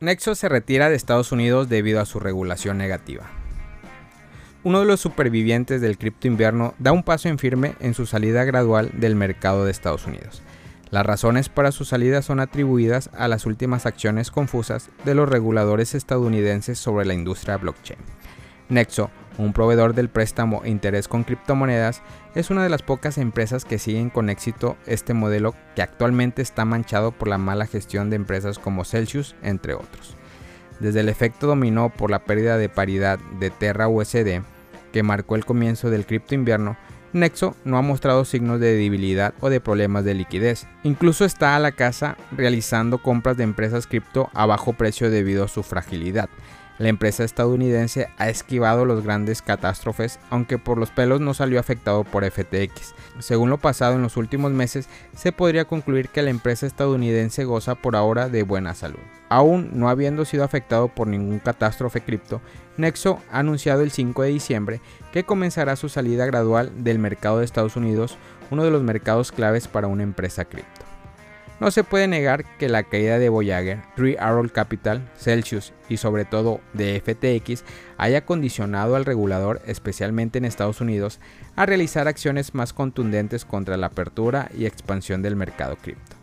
Nexo se retira de Estados Unidos debido a su regulación negativa. Uno de los supervivientes del cripto invierno da un paso en firme en su salida gradual del mercado de Estados Unidos. Las razones para su salida son atribuidas a las últimas acciones confusas de los reguladores estadounidenses sobre la industria blockchain. Nexo, un proveedor del préstamo e interés con criptomonedas, es una de las pocas empresas que siguen con éxito este modelo que actualmente está manchado por la mala gestión de empresas como Celsius, entre otros. Desde el efecto dominó por la pérdida de paridad de Terra USD, que marcó el comienzo del cripto invierno, Nexo no ha mostrado signos de debilidad o de problemas de liquidez. Incluso está a la casa realizando compras de empresas cripto a bajo precio debido a su fragilidad. La empresa estadounidense ha esquivado los grandes catástrofes, aunque por los pelos no salió afectado por FTX. Según lo pasado en los últimos meses, se podría concluir que la empresa estadounidense goza por ahora de buena salud. Aún no habiendo sido afectado por ningún catástrofe cripto, Nexo ha anunciado el 5 de diciembre que comenzará su salida gradual del mercado de Estados Unidos, uno de los mercados claves para una empresa cripto. No se puede negar que la caída de Voyager, Three Arrow Capital, Celsius y sobre todo de FTX haya condicionado al regulador, especialmente en Estados Unidos, a realizar acciones más contundentes contra la apertura y expansión del mercado cripto.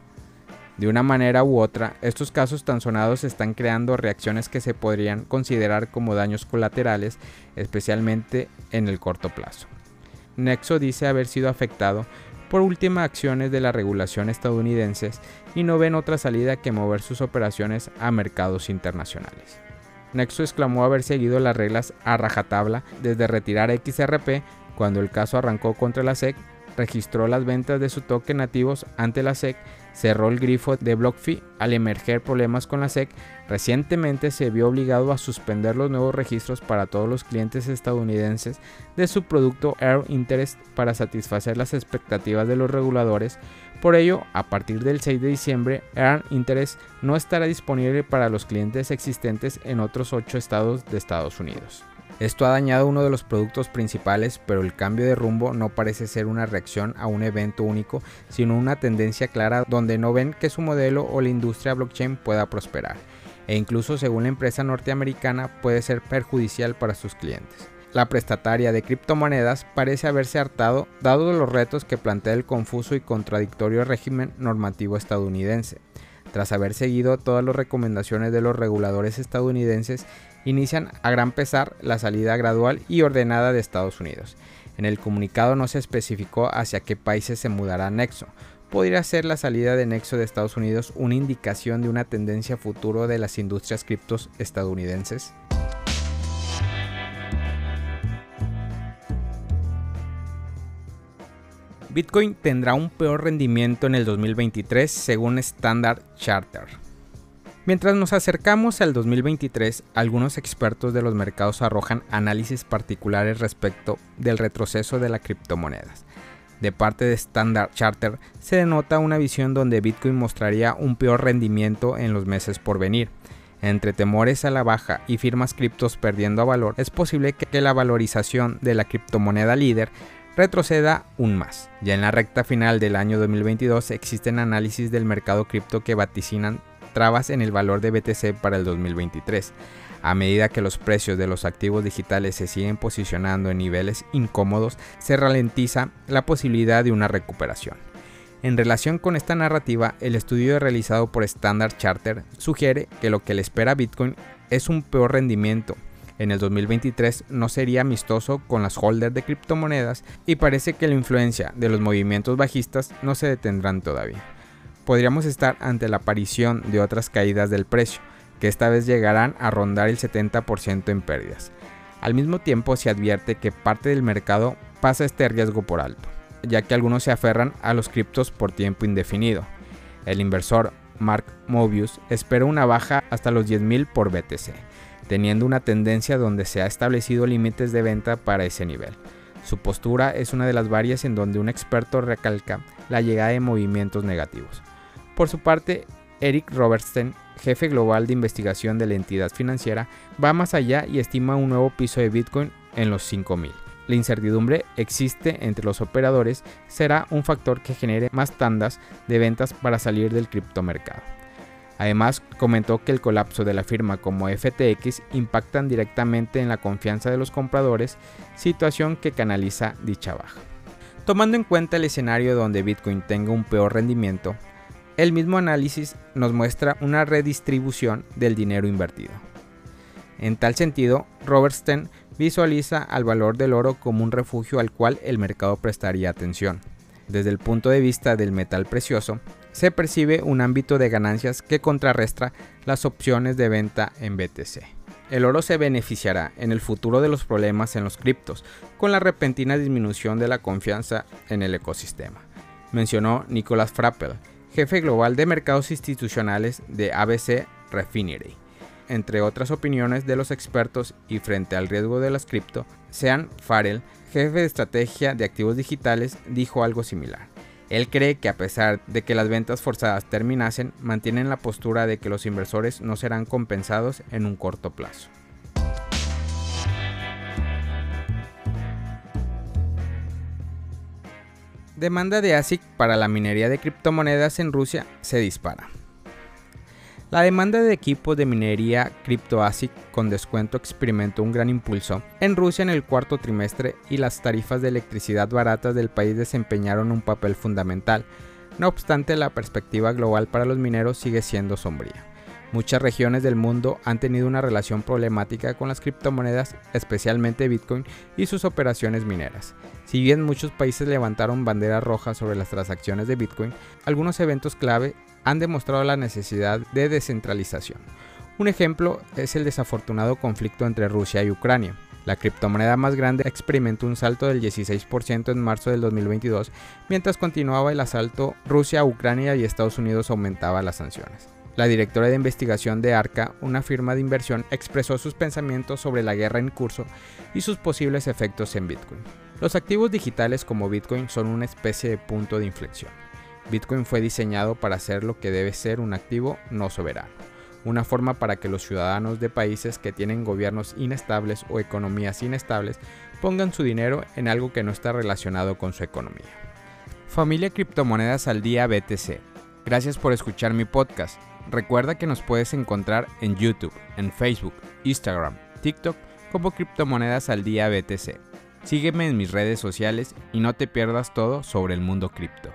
De una manera u otra, estos casos tan sonados están creando reacciones que se podrían considerar como daños colaterales, especialmente en el corto plazo. Nexo dice haber sido afectado por última acciones de la regulación estadounidenses y no ven otra salida que mover sus operaciones a mercados internacionales. Nexo exclamó haber seguido las reglas a rajatabla desde retirar XRP cuando el caso arrancó contra la SEC, registró las ventas de su token nativos ante la SEC cerró el grifo de BlockFi al emerger problemas con la SEC, recientemente se vio obligado a suspender los nuevos registros para todos los clientes estadounidenses de su producto Air Interest para satisfacer las expectativas de los reguladores. Por ello, a partir del 6 de diciembre, Air Interest no estará disponible para los clientes existentes en otros 8 estados de Estados Unidos. Esto ha dañado uno de los productos principales, pero el cambio de rumbo no parece ser una reacción a un evento único, sino una tendencia clara donde no ven que su modelo o la industria blockchain pueda prosperar, e incluso según la empresa norteamericana puede ser perjudicial para sus clientes. La prestataria de criptomonedas parece haberse hartado dado los retos que plantea el confuso y contradictorio régimen normativo estadounidense. Tras haber seguido todas las recomendaciones de los reguladores estadounidenses, inician a gran pesar la salida gradual y ordenada de Estados Unidos. En el comunicado no se especificó hacia qué países se mudará Nexo. ¿Podría ser la salida de Nexo de Estados Unidos una indicación de una tendencia futuro de las industrias criptos estadounidenses? Bitcoin tendrá un peor rendimiento en el 2023 según Standard Charter. Mientras nos acercamos al 2023, algunos expertos de los mercados arrojan análisis particulares respecto del retroceso de las criptomonedas. De parte de Standard Charter se denota una visión donde Bitcoin mostraría un peor rendimiento en los meses por venir. Entre temores a la baja y firmas criptos perdiendo valor, es posible que la valorización de la criptomoneda líder retroceda aún más. Ya en la recta final del año 2022 existen análisis del mercado cripto que vaticinan trabas en el valor de BTC para el 2023. A medida que los precios de los activos digitales se siguen posicionando en niveles incómodos, se ralentiza la posibilidad de una recuperación. En relación con esta narrativa, el estudio realizado por Standard Charter sugiere que lo que le espera a Bitcoin es un peor rendimiento. En el 2023 no sería amistoso con las holders de criptomonedas y parece que la influencia de los movimientos bajistas no se detendrán todavía podríamos estar ante la aparición de otras caídas del precio, que esta vez llegarán a rondar el 70% en pérdidas. Al mismo tiempo se advierte que parte del mercado pasa este riesgo por alto, ya que algunos se aferran a los criptos por tiempo indefinido. El inversor Mark Mobius espera una baja hasta los 10.000 por BTC, teniendo una tendencia donde se ha establecido límites de venta para ese nivel. Su postura es una de las varias en donde un experto recalca la llegada de movimientos negativos. Por su parte, Eric Robertson, jefe global de investigación de la entidad financiera, va más allá y estima un nuevo piso de Bitcoin en los 5.000. La incertidumbre existe entre los operadores será un factor que genere más tandas de ventas para salir del criptomercado. Además, comentó que el colapso de la firma como FTX impactan directamente en la confianza de los compradores, situación que canaliza dicha baja. Tomando en cuenta el escenario donde Bitcoin tenga un peor rendimiento, el mismo análisis nos muestra una redistribución del dinero invertido. En tal sentido, Robertstein visualiza al valor del oro como un refugio al cual el mercado prestaría atención. Desde el punto de vista del metal precioso, se percibe un ámbito de ganancias que contrarresta las opciones de venta en BTC. El oro se beneficiará en el futuro de los problemas en los criptos, con la repentina disminución de la confianza en el ecosistema, mencionó Nicolas Frappel, jefe global de mercados institucionales de ABC Refinery. Entre otras opiniones de los expertos y frente al riesgo de las cripto, Sean Farrell, jefe de estrategia de activos digitales, dijo algo similar. Él cree que a pesar de que las ventas forzadas terminasen, mantienen la postura de que los inversores no serán compensados en un corto plazo. Demanda de ASIC para la minería de criptomonedas en Rusia se dispara. La demanda de equipos de minería CryptoASIC con descuento experimentó un gran impulso en Rusia en el cuarto trimestre y las tarifas de electricidad baratas del país desempeñaron un papel fundamental. No obstante, la perspectiva global para los mineros sigue siendo sombría. Muchas regiones del mundo han tenido una relación problemática con las criptomonedas, especialmente Bitcoin y sus operaciones mineras. Si bien muchos países levantaron banderas rojas sobre las transacciones de Bitcoin, algunos eventos clave han demostrado la necesidad de descentralización. Un ejemplo es el desafortunado conflicto entre Rusia y Ucrania. La criptomoneda más grande experimentó un salto del 16% en marzo del 2022, mientras continuaba el asalto Rusia, Ucrania y Estados Unidos aumentaba las sanciones. La directora de investigación de ARCA, una firma de inversión, expresó sus pensamientos sobre la guerra en curso y sus posibles efectos en Bitcoin. Los activos digitales como Bitcoin son una especie de punto de inflexión. Bitcoin fue diseñado para ser lo que debe ser un activo no soberano, una forma para que los ciudadanos de países que tienen gobiernos inestables o economías inestables pongan su dinero en algo que no está relacionado con su economía. Familia Criptomonedas al Día BTC. Gracias por escuchar mi podcast. Recuerda que nos puedes encontrar en YouTube, en Facebook, Instagram, TikTok como Criptomonedas al Día BTC. Sígueme en mis redes sociales y no te pierdas todo sobre el mundo cripto.